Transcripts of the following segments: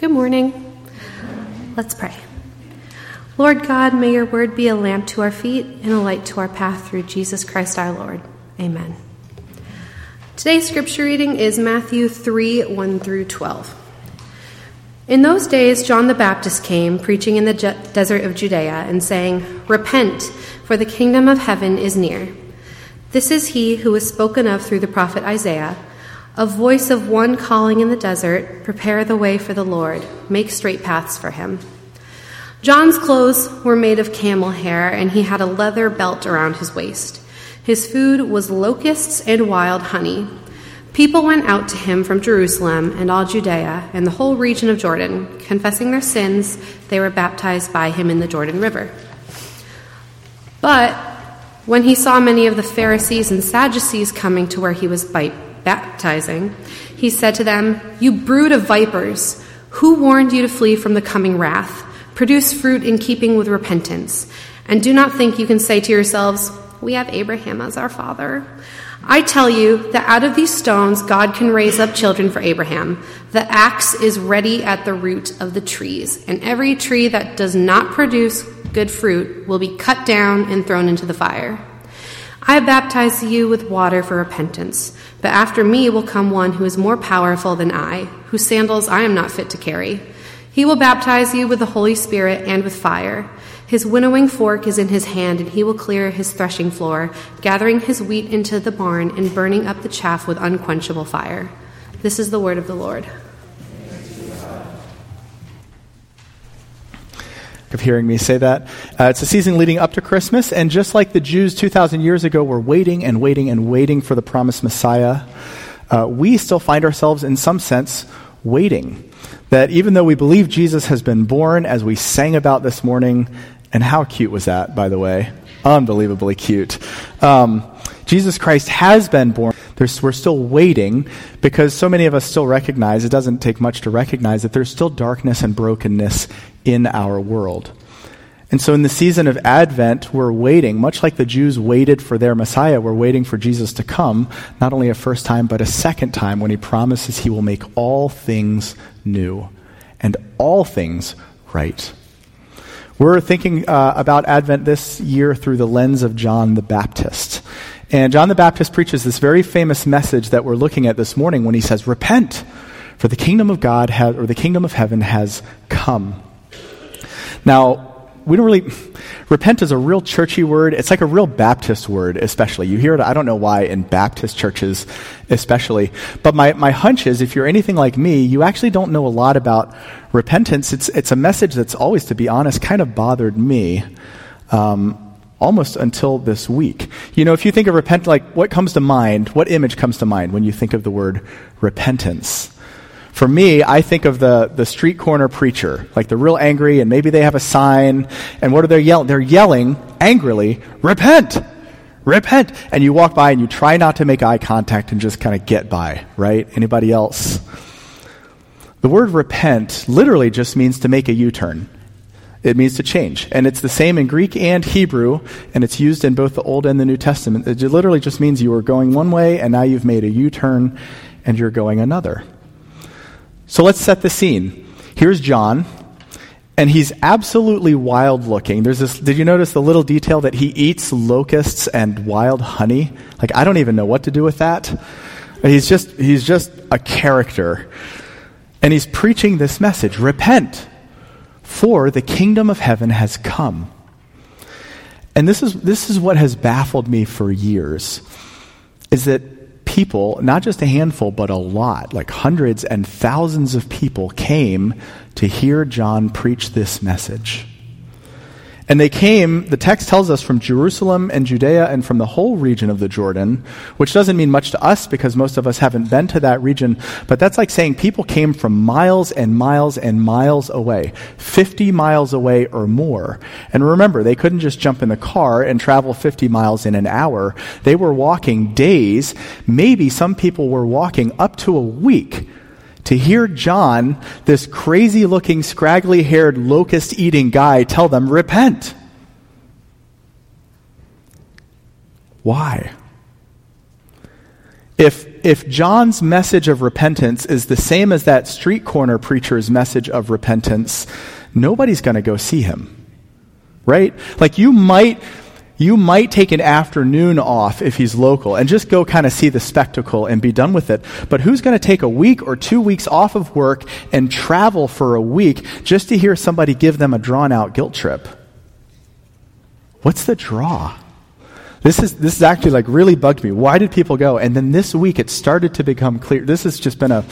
Good morning. Let's pray. Lord God, may your word be a lamp to our feet and a light to our path through Jesus Christ our Lord. Amen. Today's scripture reading is Matthew 3 1 through 12. In those days, John the Baptist came, preaching in the je- desert of Judea, and saying, Repent, for the kingdom of heaven is near. This is he who was spoken of through the prophet Isaiah a voice of one calling in the desert, Prepare the way for the Lord, make straight paths for him. John's clothes were made of camel hair, and he had a leather belt around his waist. His food was locusts and wild honey. People went out to him from Jerusalem and all Judea and the whole region of Jordan. Confessing their sins, they were baptized by him in the Jordan River. But when he saw many of the Pharisees and Sadducees coming to where he was baptizing, he said to them, You brood of vipers, who warned you to flee from the coming wrath? Produce fruit in keeping with repentance. And do not think you can say to yourselves, We have Abraham as our father. I tell you that out of these stones God can raise up children for Abraham. The axe is ready at the root of the trees, and every tree that does not produce good fruit will be cut down and thrown into the fire. I baptize you with water for repentance, but after me will come one who is more powerful than I, whose sandals I am not fit to carry. He will baptize you with the Holy Spirit and with fire. His winnowing fork is in his hand, and he will clear his threshing floor, gathering his wheat into the barn and burning up the chaff with unquenchable fire. This is the word of the Lord. Of hearing me say that. Uh, it's a season leading up to Christmas, and just like the Jews 2,000 years ago were waiting and waiting and waiting for the promised Messiah, uh, we still find ourselves, in some sense, waiting. That even though we believe Jesus has been born, as we sang about this morning, and how cute was that, by the way? Unbelievably cute. Um, Jesus Christ has been born. There's, we're still waiting because so many of us still recognize, it doesn't take much to recognize, that there's still darkness and brokenness in our world. And so in the season of Advent, we're waiting, much like the Jews waited for their Messiah, we're waiting for Jesus to come, not only a first time, but a second time when he promises he will make all things new and all things right. We're thinking uh, about Advent this year through the lens of John the Baptist. And John the Baptist preaches this very famous message that we're looking at this morning when he says, Repent, for the kingdom of God has, or the kingdom of heaven has come. Now, we don't really repent is a real churchy word. It's like a real baptist word especially. You hear it i don't know why in baptist churches especially. But my, my hunch is if you're anything like me you actually don't know a lot about repentance. It's, it's a message that's always to be honest kind of bothered me. Um, almost until this week you know if you think of repent like what comes to mind what image comes to mind when you think of the word repentance for me, I think of the, the street corner preacher, like the real angry, and maybe they have a sign, and what are they yelling? They're yelling angrily, repent! Repent! And you walk by and you try not to make eye contact and just kind of get by, right? Anybody else? The word repent literally just means to make a U turn. It means to change. And it's the same in Greek and Hebrew, and it's used in both the Old and the New Testament. It literally just means you were going one way, and now you've made a U turn, and you're going another. So let's set the scene. Here's John, and he's absolutely wild looking. There's this, did you notice the little detail that he eats locusts and wild honey? Like, I don't even know what to do with that. He's just, he's just a character. And he's preaching this message repent, for the kingdom of heaven has come. And this is, this is what has baffled me for years is that people, not just a handful, but a lot, like hundreds and thousands of people came to hear John preach this message. And they came, the text tells us, from Jerusalem and Judea and from the whole region of the Jordan, which doesn't mean much to us because most of us haven't been to that region, but that's like saying people came from miles and miles and miles away, 50 miles away or more. And remember, they couldn't just jump in the car and travel 50 miles in an hour. They were walking days, maybe some people were walking up to a week to hear John, this crazy looking, scraggly haired, locust eating guy, tell them, repent. Why? If, if John's message of repentance is the same as that street corner preacher's message of repentance, nobody's going to go see him. Right? Like you might you might take an afternoon off if he's local and just go kind of see the spectacle and be done with it. But who's going to take a week or two weeks off of work and travel for a week just to hear somebody give them a drawn out guilt trip? What's the draw? This is, this is actually like really bugged me. Why did people go? And then this week it started to become clear. This has just been a,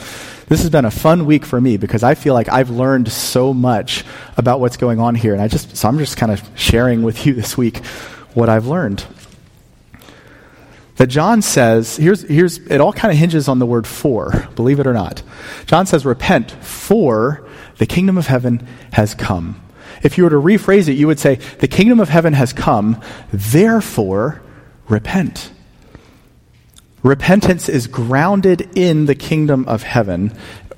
this has been a fun week for me because I feel like I've learned so much about what's going on here. And I just, so I'm just kind of sharing with you this week what I've learned. That John says, here's, here's, it all kind of hinges on the word for, believe it or not. John says, repent, for the kingdom of heaven has come. If you were to rephrase it, you would say, The kingdom of heaven has come, therefore repent. Repentance is grounded in the kingdom of heaven.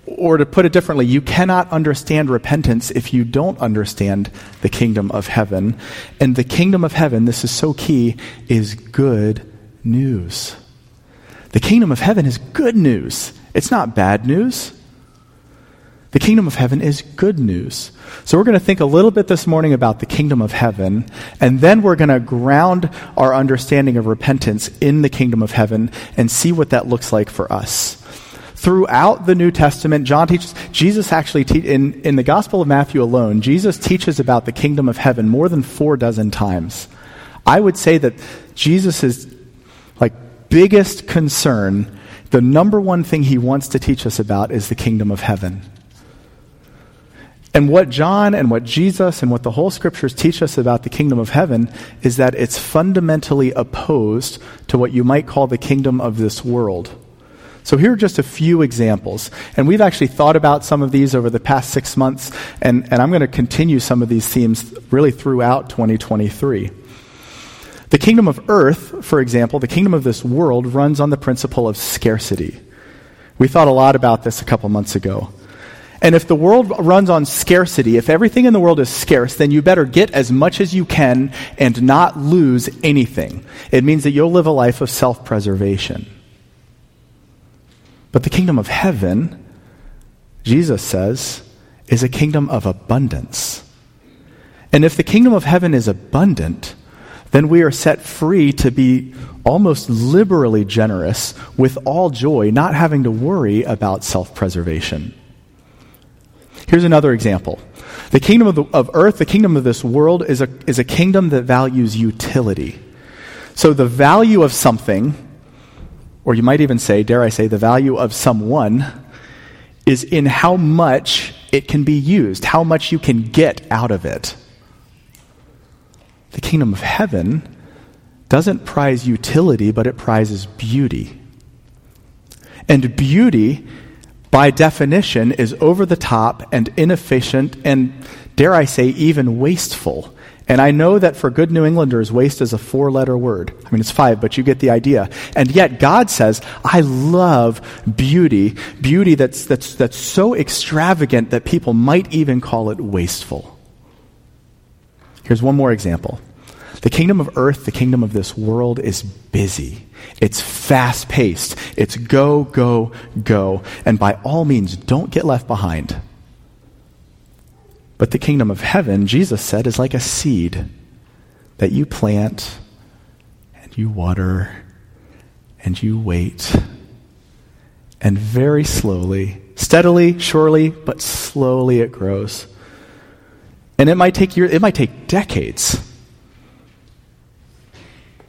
Or to put it differently, you cannot understand repentance if you don't understand the kingdom of heaven. And the kingdom of heaven, this is so key, is good news. The kingdom of heaven is good news. It's not bad news. The kingdom of heaven is good news. So we're going to think a little bit this morning about the kingdom of heaven, and then we're going to ground our understanding of repentance in the kingdom of heaven and see what that looks like for us. Throughout the New Testament, John teaches, Jesus actually, te- in, in the Gospel of Matthew alone, Jesus teaches about the kingdom of heaven more than four dozen times. I would say that Jesus' like biggest concern, the number one thing he wants to teach us about is the kingdom of heaven. And what John and what Jesus and what the whole scriptures teach us about the kingdom of heaven is that it's fundamentally opposed to what you might call the kingdom of this world. So here are just a few examples. And we've actually thought about some of these over the past six months, and, and I'm going to continue some of these themes really throughout 2023. The kingdom of earth, for example, the kingdom of this world runs on the principle of scarcity. We thought a lot about this a couple months ago. And if the world runs on scarcity, if everything in the world is scarce, then you better get as much as you can and not lose anything. It means that you'll live a life of self preservation. But the kingdom of heaven, Jesus says, is a kingdom of abundance. And if the kingdom of heaven is abundant, then we are set free to be almost liberally generous with all joy, not having to worry about self preservation. Here's another example. The kingdom of, the, of earth, the kingdom of this world, is a, is a kingdom that values utility. So the value of something, or you might even say, dare I say, the value of someone, is in how much it can be used, how much you can get out of it. The kingdom of heaven doesn't prize utility, but it prizes beauty. And beauty by definition, is over the top and inefficient and, dare I say, even wasteful. And I know that for good New Englanders, waste is a four letter word. I mean, it's five, but you get the idea. And yet, God says, I love beauty, beauty that's, that's, that's so extravagant that people might even call it wasteful. Here's one more example. The kingdom of earth, the kingdom of this world is busy. It's fast paced. It's go, go, go. And by all means, don't get left behind. But the kingdom of heaven, Jesus said, is like a seed that you plant and you water and you wait. And very slowly, steadily, surely, but slowly it grows. And it might take years, it might take decades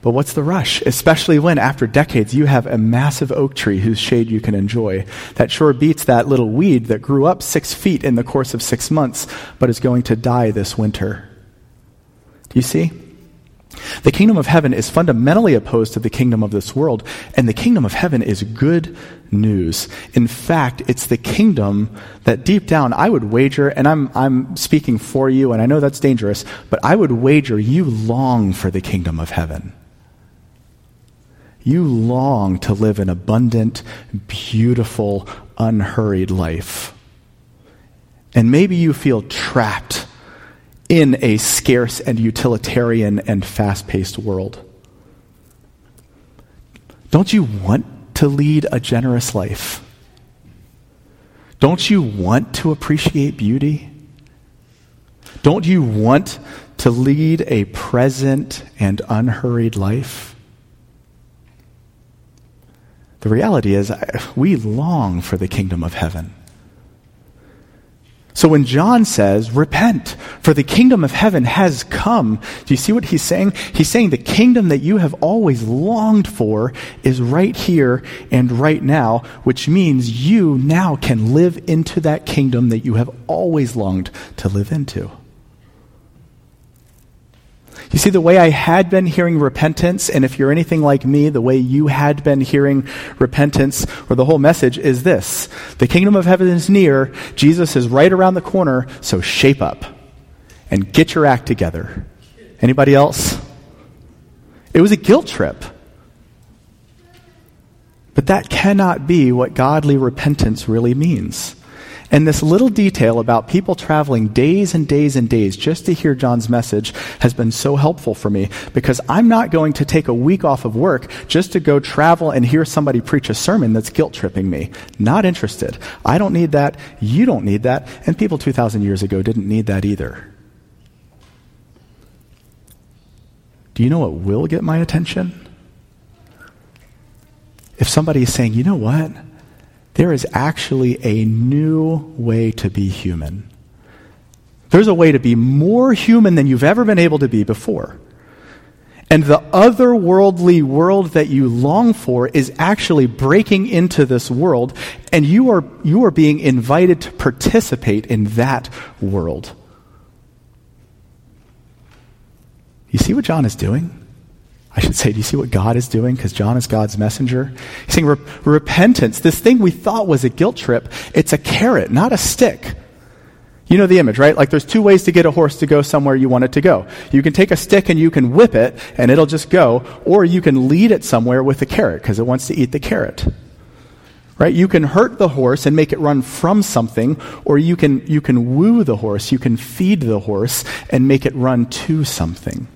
but what's the rush? Especially when, after decades, you have a massive oak tree whose shade you can enjoy. That sure beats that little weed that grew up six feet in the course of six months, but is going to die this winter. Do you see? The kingdom of heaven is fundamentally opposed to the kingdom of this world, and the kingdom of heaven is good news. In fact, it's the kingdom that deep down I would wager, and I'm, I'm speaking for you, and I know that's dangerous, but I would wager you long for the kingdom of heaven. You long to live an abundant, beautiful, unhurried life. And maybe you feel trapped in a scarce and utilitarian and fast paced world. Don't you want to lead a generous life? Don't you want to appreciate beauty? Don't you want to lead a present and unhurried life? The reality is, we long for the kingdom of heaven. So when John says, repent, for the kingdom of heaven has come, do you see what he's saying? He's saying the kingdom that you have always longed for is right here and right now, which means you now can live into that kingdom that you have always longed to live into. You see, the way I had been hearing repentance, and if you're anything like me, the way you had been hearing repentance, or the whole message is this The kingdom of heaven is near, Jesus is right around the corner, so shape up and get your act together. Anybody else? It was a guilt trip. But that cannot be what godly repentance really means. And this little detail about people traveling days and days and days just to hear John's message has been so helpful for me because I'm not going to take a week off of work just to go travel and hear somebody preach a sermon that's guilt tripping me. Not interested. I don't need that. You don't need that. And people 2,000 years ago didn't need that either. Do you know what will get my attention? If somebody is saying, you know what? There is actually a new way to be human. There's a way to be more human than you've ever been able to be before. And the otherworldly world that you long for is actually breaking into this world, and you are, you are being invited to participate in that world. You see what John is doing? I should say, do you see what God is doing? Because John is God's messenger. He's saying repentance, this thing we thought was a guilt trip, it's a carrot, not a stick. You know the image, right? Like there's two ways to get a horse to go somewhere you want it to go. You can take a stick and you can whip it and it'll just go, or you can lead it somewhere with a carrot because it wants to eat the carrot. Right? You can hurt the horse and make it run from something, or you can, you can woo the horse, you can feed the horse and make it run to something.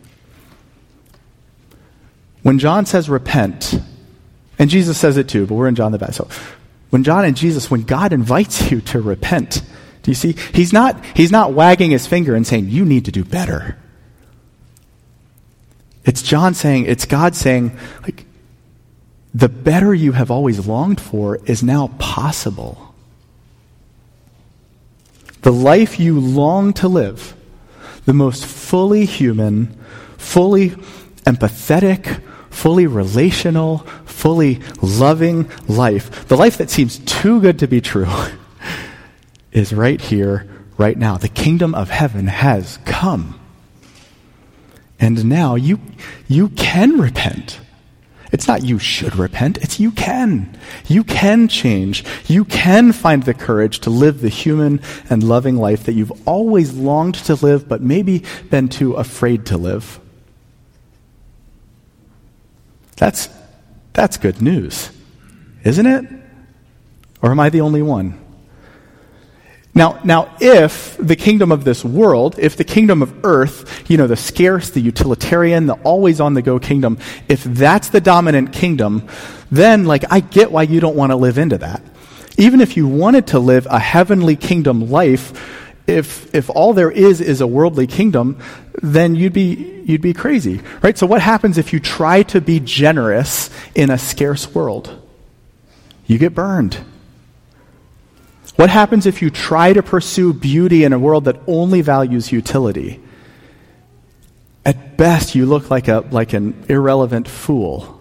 When John says repent, and Jesus says it too, but we're in John the Baptist. So when John and Jesus, when God invites you to repent, do you see? He's not, he's not wagging his finger and saying, you need to do better. It's John saying, it's God saying, like, the better you have always longed for is now possible. The life you long to live, the most fully human, fully empathetic, fully relational, fully loving life, the life that seems too good to be true, is right here, right now. The kingdom of heaven has come. And now you, you can repent. It's not you should repent, it's you can. You can change. You can find the courage to live the human and loving life that you've always longed to live, but maybe been too afraid to live. That's, that's good news, isn't it? Or am I the only one? Now, now, if the kingdom of this world, if the kingdom of earth, you know, the scarce, the utilitarian, the always on the go kingdom, if that's the dominant kingdom, then, like, I get why you don't want to live into that. Even if you wanted to live a heavenly kingdom life, if, if all there is is a worldly kingdom, then you'd be, you'd be crazy, right? So what happens if you try to be generous in a scarce world? You get burned. What happens if you try to pursue beauty in a world that only values utility? At best, you look like, a, like an irrelevant fool.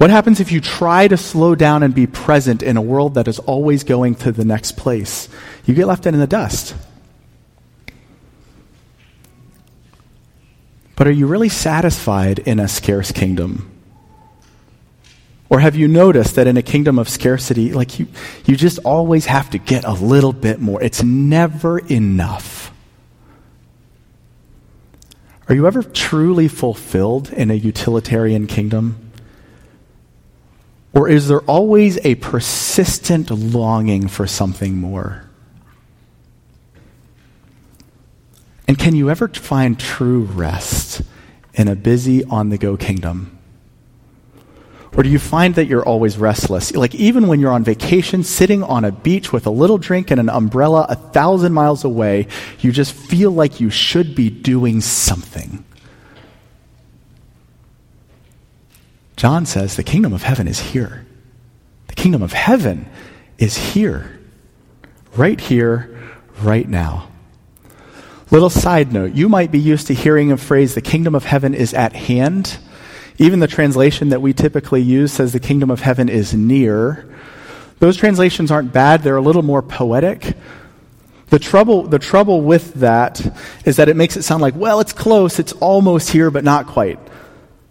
What happens if you try to slow down and be present in a world that is always going to the next place? You get left in the dust. But are you really satisfied in a scarce kingdom? Or have you noticed that in a kingdom of scarcity, like you, you just always have to get a little bit more? It's never enough. Are you ever truly fulfilled in a utilitarian kingdom? Or is there always a persistent longing for something more? And can you ever find true rest in a busy, on the go kingdom? Or do you find that you're always restless? Like, even when you're on vacation, sitting on a beach with a little drink and an umbrella a thousand miles away, you just feel like you should be doing something. John says the kingdom of heaven is here. The kingdom of heaven is here. Right here, right now. Little side note you might be used to hearing a phrase, the kingdom of heaven is at hand. Even the translation that we typically use says the kingdom of heaven is near. Those translations aren't bad, they're a little more poetic. The trouble, the trouble with that is that it makes it sound like, well, it's close, it's almost here, but not quite.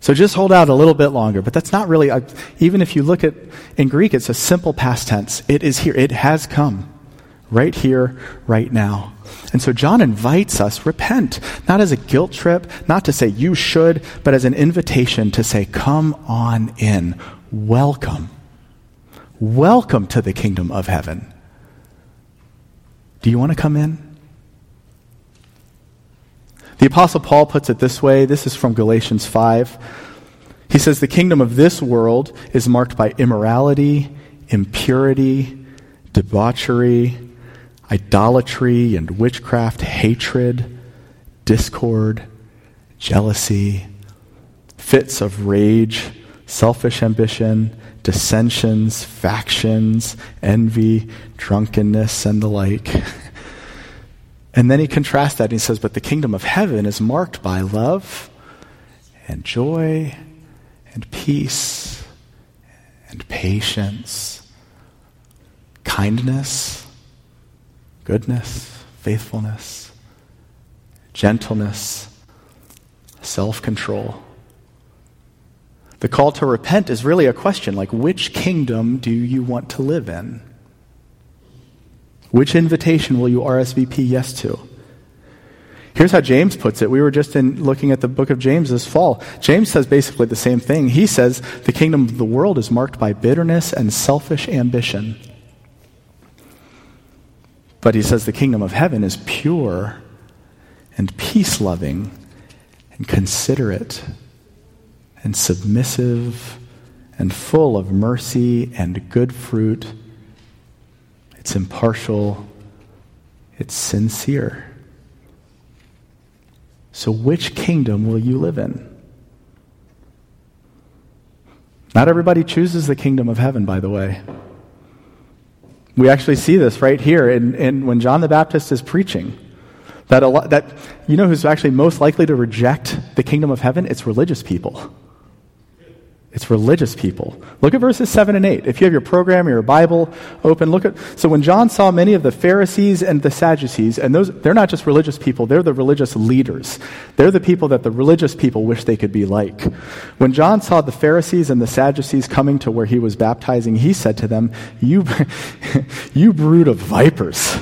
So just hold out a little bit longer. But that's not really, even if you look at, in Greek, it's a simple past tense. It is here, it has come. Right here, right now. And so John invites us, repent, not as a guilt trip, not to say you should, but as an invitation to say, come on in. Welcome. Welcome to the kingdom of heaven. Do you want to come in? The Apostle Paul puts it this way this is from Galatians 5. He says, The kingdom of this world is marked by immorality, impurity, debauchery, idolatry and witchcraft, hatred, discord, jealousy, fits of rage, selfish ambition, dissensions, factions, envy, drunkenness, and the like. And then he contrasts that and he says, But the kingdom of heaven is marked by love and joy and peace and patience, kindness goodness, faithfulness, gentleness, self control. The call to repent is really a question like, which kingdom do you want to live in? Which invitation will you RSVP yes to? Here's how James puts it. We were just in looking at the book of James this fall. James says basically the same thing. He says the kingdom of the world is marked by bitterness and selfish ambition. But he says the kingdom of heaven is pure and peace loving and considerate and submissive and full of mercy and good fruit. It's impartial, it's sincere. So, which kingdom will you live in? Not everybody chooses the kingdom of heaven, by the way. We actually see this right here in, in when John the Baptist is preaching. That, a lot, that you know who's actually most likely to reject the kingdom of heaven? It's religious people. It's religious people. Look at verses 7 and 8. If you have your program or your Bible open, look at. So when John saw many of the Pharisees and the Sadducees, and those, they're not just religious people, they're the religious leaders. They're the people that the religious people wish they could be like. When John saw the Pharisees and the Sadducees coming to where he was baptizing, he said to them, You, you brood of vipers.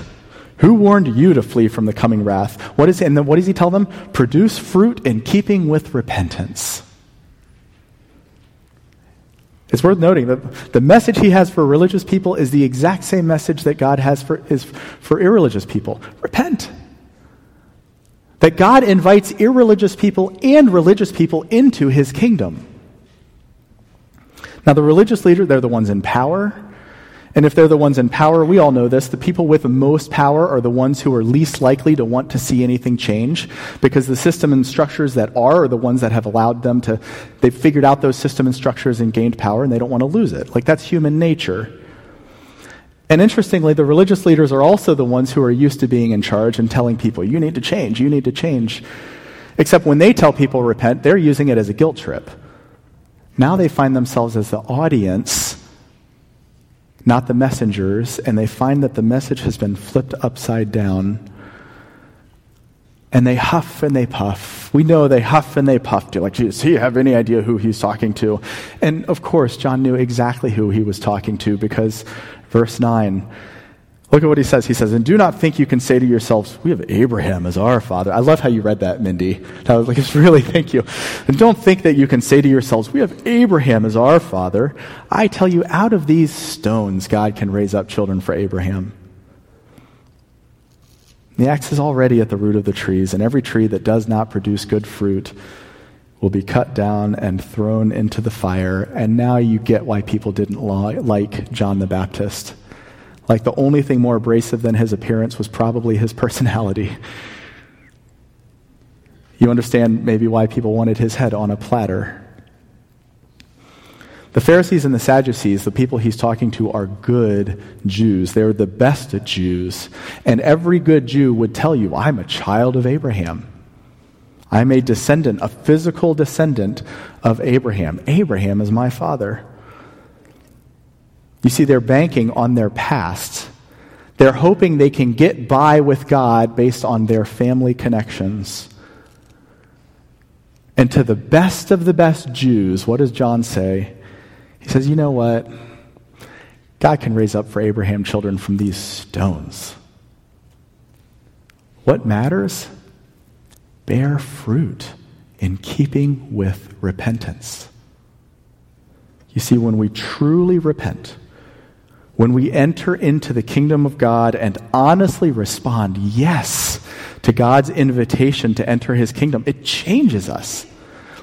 Who warned you to flee from the coming wrath? What is, and then what does he tell them? Produce fruit in keeping with repentance. It's worth noting that the message he has for religious people is the exact same message that God has for, is for irreligious people repent. That God invites irreligious people and religious people into his kingdom. Now, the religious leader, they're the ones in power. And if they're the ones in power, we all know this, the people with the most power are the ones who are least likely to want to see anything change because the system and structures that are are the ones that have allowed them to, they've figured out those system and structures and gained power and they don't want to lose it. Like that's human nature. And interestingly, the religious leaders are also the ones who are used to being in charge and telling people, you need to change, you need to change. Except when they tell people repent, they're using it as a guilt trip. Now they find themselves as the audience not the messengers, and they find that the message has been flipped upside down. And they huff and they puff. We know they huff and they puff. You're like, does he have any idea who he's talking to? And of course, John knew exactly who he was talking to because verse 9 Look at what he says. He says, And do not think you can say to yourselves, We have Abraham as our father. I love how you read that, Mindy. That was like, it's really, thank you. And don't think that you can say to yourselves, We have Abraham as our father. I tell you, out of these stones, God can raise up children for Abraham. The axe is already at the root of the trees, and every tree that does not produce good fruit will be cut down and thrown into the fire. And now you get why people didn't like John the Baptist. Like the only thing more abrasive than his appearance was probably his personality. You understand maybe why people wanted his head on a platter. The Pharisees and the Sadducees, the people he's talking to, are good Jews. They're the best Jews. And every good Jew would tell you, I'm a child of Abraham. I'm a descendant, a physical descendant of Abraham. Abraham is my father. You see, they're banking on their past. They're hoping they can get by with God based on their family connections. And to the best of the best Jews, what does John say? He says, You know what? God can raise up for Abraham children from these stones. What matters? Bear fruit in keeping with repentance. You see, when we truly repent, when we enter into the kingdom of God and honestly respond yes to God's invitation to enter his kingdom, it changes us.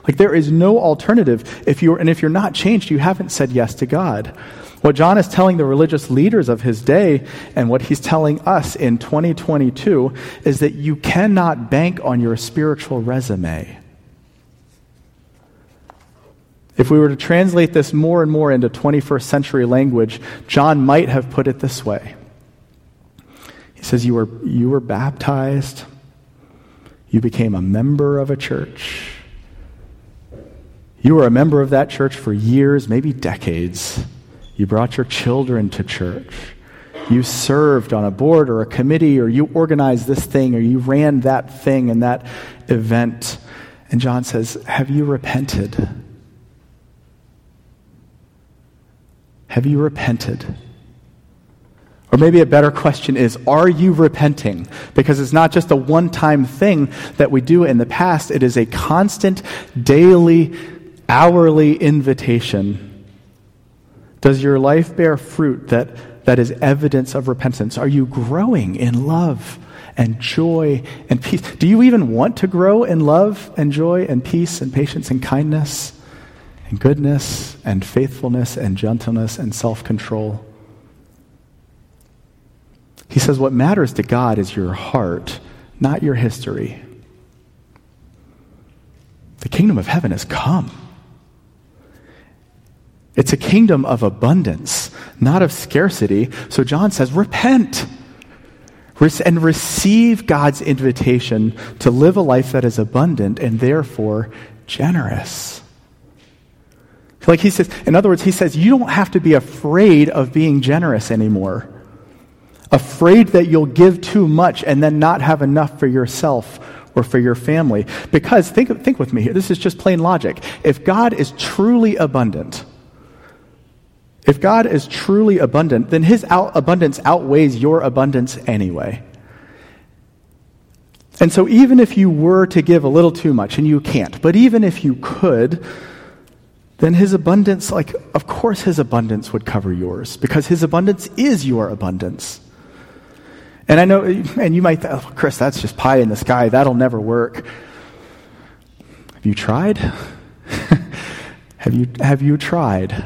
Like there is no alternative if you're and if you're not changed, you haven't said yes to God. What John is telling the religious leaders of his day and what he's telling us in 2022 is that you cannot bank on your spiritual resume. If we were to translate this more and more into 21st century language, John might have put it this way. He says, You were, you were baptized, you became a member of a church. You were a member of that church for years, maybe decades. You brought your children to church. You served on a board or a committee, or you organized this thing, or you ran that thing and that event. And John says, Have you repented? Have you repented? Or maybe a better question is Are you repenting? Because it's not just a one time thing that we do in the past, it is a constant, daily, hourly invitation. Does your life bear fruit that, that is evidence of repentance? Are you growing in love and joy and peace? Do you even want to grow in love and joy and peace and patience and kindness? Goodness and faithfulness and gentleness and self control. He says, What matters to God is your heart, not your history. The kingdom of heaven has come. It's a kingdom of abundance, not of scarcity. So John says, Repent and receive God's invitation to live a life that is abundant and therefore generous. Like he says, in other words, he says, you don't have to be afraid of being generous anymore. Afraid that you'll give too much and then not have enough for yourself or for your family. Because, think, think with me here, this is just plain logic. If God is truly abundant, if God is truly abundant, then his out- abundance outweighs your abundance anyway. And so, even if you were to give a little too much, and you can't, but even if you could, then his abundance, like, of course, his abundance would cover yours because his abundance is your abundance. And I know, and you might think, oh, Chris, that's just pie in the sky. That'll never work. Have you tried? have, you, have you tried?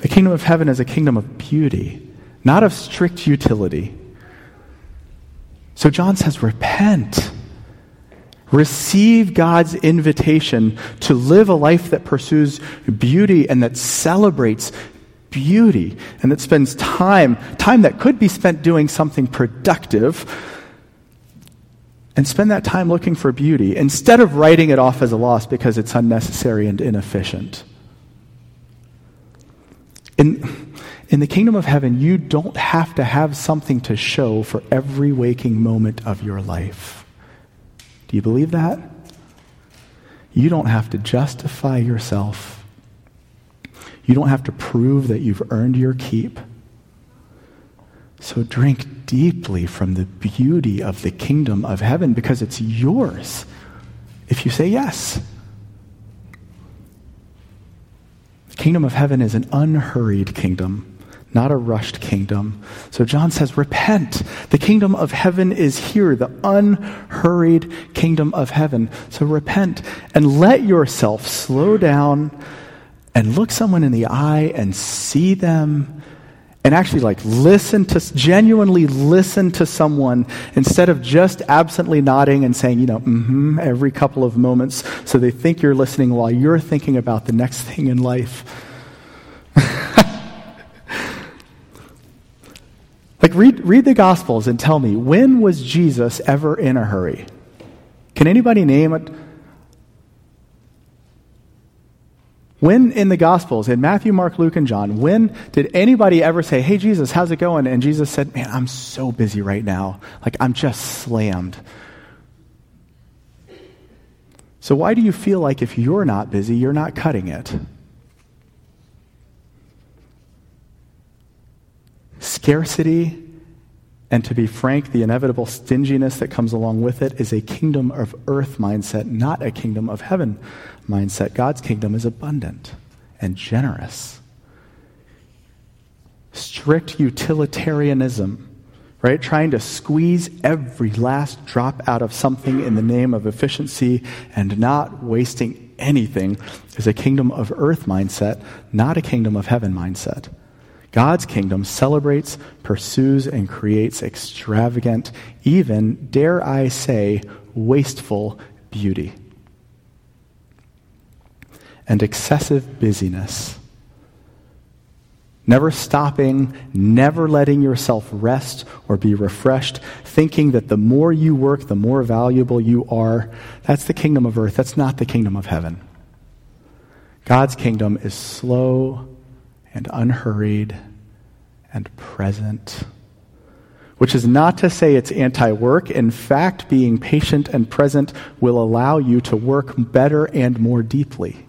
The kingdom of heaven is a kingdom of beauty, not of strict utility. So John says, repent. Receive God's invitation to live a life that pursues beauty and that celebrates beauty and that spends time, time that could be spent doing something productive, and spend that time looking for beauty instead of writing it off as a loss because it's unnecessary and inefficient. In, in the kingdom of heaven, you don't have to have something to show for every waking moment of your life. Do you believe that? You don't have to justify yourself. You don't have to prove that you've earned your keep. So drink deeply from the beauty of the kingdom of heaven because it's yours if you say yes. The kingdom of heaven is an unhurried kingdom, not a rushed kingdom. So John says, Repent. The kingdom of heaven is here, the unhurried kingdom of heaven. So repent and let yourself slow down and look someone in the eye and see them and actually like listen to genuinely listen to someone instead of just absently nodding and saying you know mm-hmm every couple of moments so they think you're listening while you're thinking about the next thing in life read, read the gospels and tell me when was jesus ever in a hurry can anybody name it When in the Gospels, in Matthew, Mark, Luke, and John, when did anybody ever say, Hey, Jesus, how's it going? And Jesus said, Man, I'm so busy right now. Like, I'm just slammed. So, why do you feel like if you're not busy, you're not cutting it? Scarcity, and to be frank, the inevitable stinginess that comes along with it is a kingdom of earth mindset, not a kingdom of heaven mindset. God's kingdom is abundant and generous. Strict utilitarianism, right? Trying to squeeze every last drop out of something in the name of efficiency and not wasting anything is a kingdom of earth mindset, not a kingdom of heaven mindset. God's kingdom celebrates, pursues, and creates extravagant, even, dare I say, wasteful beauty and excessive busyness. Never stopping, never letting yourself rest or be refreshed, thinking that the more you work, the more valuable you are. That's the kingdom of earth. That's not the kingdom of heaven. God's kingdom is slow and unhurried and present, which is not to say it's anti work. In fact, being patient and present will allow you to work better and more deeply.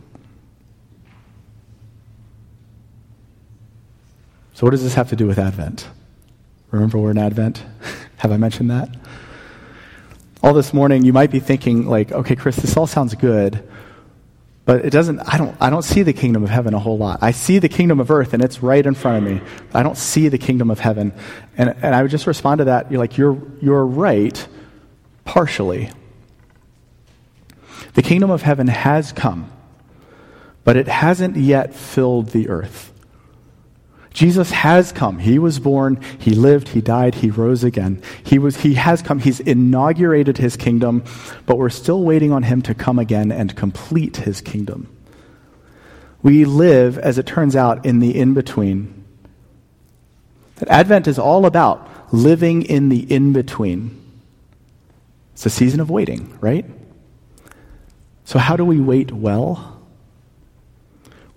So, what does this have to do with Advent? Remember, we're in Advent. have I mentioned that? All this morning, you might be thinking, like, okay, Chris, this all sounds good, but it doesn't, I don't, I don't see the kingdom of heaven a whole lot. I see the kingdom of earth, and it's right in front of me. I don't see the kingdom of heaven. And, and I would just respond to that, you're like, you're, you're right, partially. The kingdom of heaven has come, but it hasn't yet filled the earth. Jesus has come. He was born, he lived, he died, he rose again. He was he has come. He's inaugurated his kingdom, but we're still waiting on him to come again and complete his kingdom. We live, as it turns out, in the in-between. That Advent is all about living in the in-between. It's a season of waiting, right? So how do we wait well?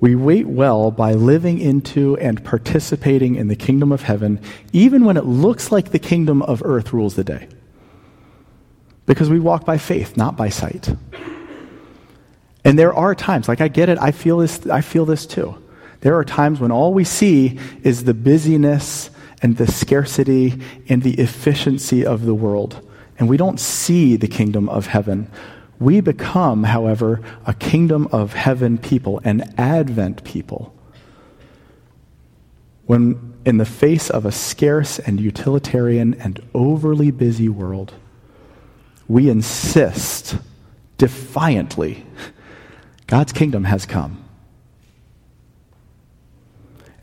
We wait well by living into and participating in the kingdom of heaven, even when it looks like the kingdom of earth rules the day. Because we walk by faith, not by sight. And there are times, like I get it, I feel this, I feel this too. There are times when all we see is the busyness and the scarcity and the efficiency of the world. And we don't see the kingdom of heaven. We become, however, a kingdom of heaven people, an Advent people. When, in the face of a scarce and utilitarian and overly busy world, we insist defiantly God's kingdom has come.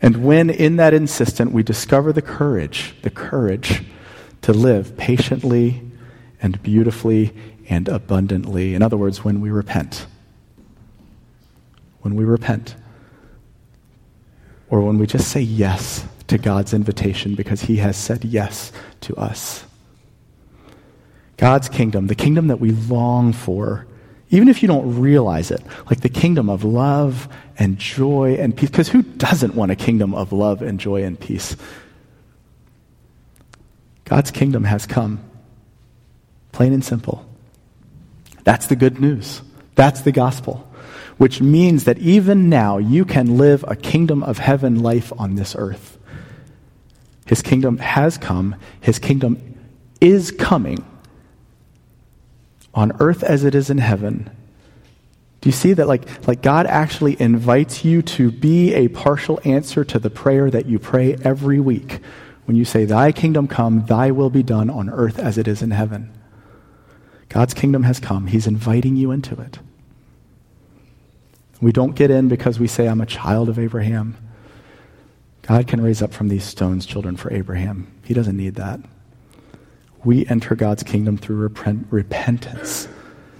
And when in that insistent we discover the courage, the courage to live patiently and beautifully and abundantly. In other words, when we repent. When we repent. Or when we just say yes to God's invitation because He has said yes to us. God's kingdom, the kingdom that we long for, even if you don't realize it, like the kingdom of love and joy and peace, because who doesn't want a kingdom of love and joy and peace? God's kingdom has come, plain and simple. That's the good news. That's the gospel. Which means that even now you can live a kingdom of heaven life on this earth. His kingdom has come, His kingdom is coming on earth as it is in heaven. Do you see that like, like God actually invites you to be a partial answer to the prayer that you pray every week when you say, Thy kingdom come, thy will be done on earth as it is in heaven? God's kingdom has come. He's inviting you into it. We don't get in because we say, I'm a child of Abraham. God can raise up from these stones children for Abraham. He doesn't need that. We enter God's kingdom through repent- repentance,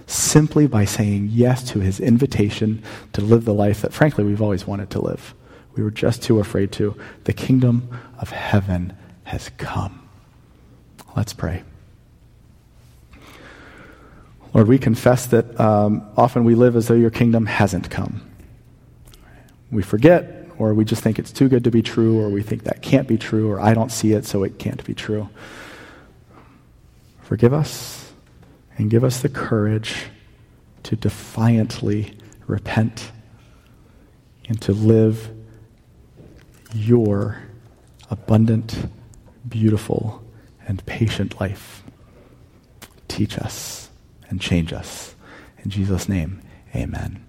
simply by saying yes to his invitation to live the life that, frankly, we've always wanted to live. We were just too afraid to. The kingdom of heaven has come. Let's pray. Lord, we confess that um, often we live as though your kingdom hasn't come. We forget, or we just think it's too good to be true, or we think that can't be true, or I don't see it, so it can't be true. Forgive us and give us the courage to defiantly repent and to live your abundant, beautiful, and patient life. Teach us and change us. In Jesus' name, amen.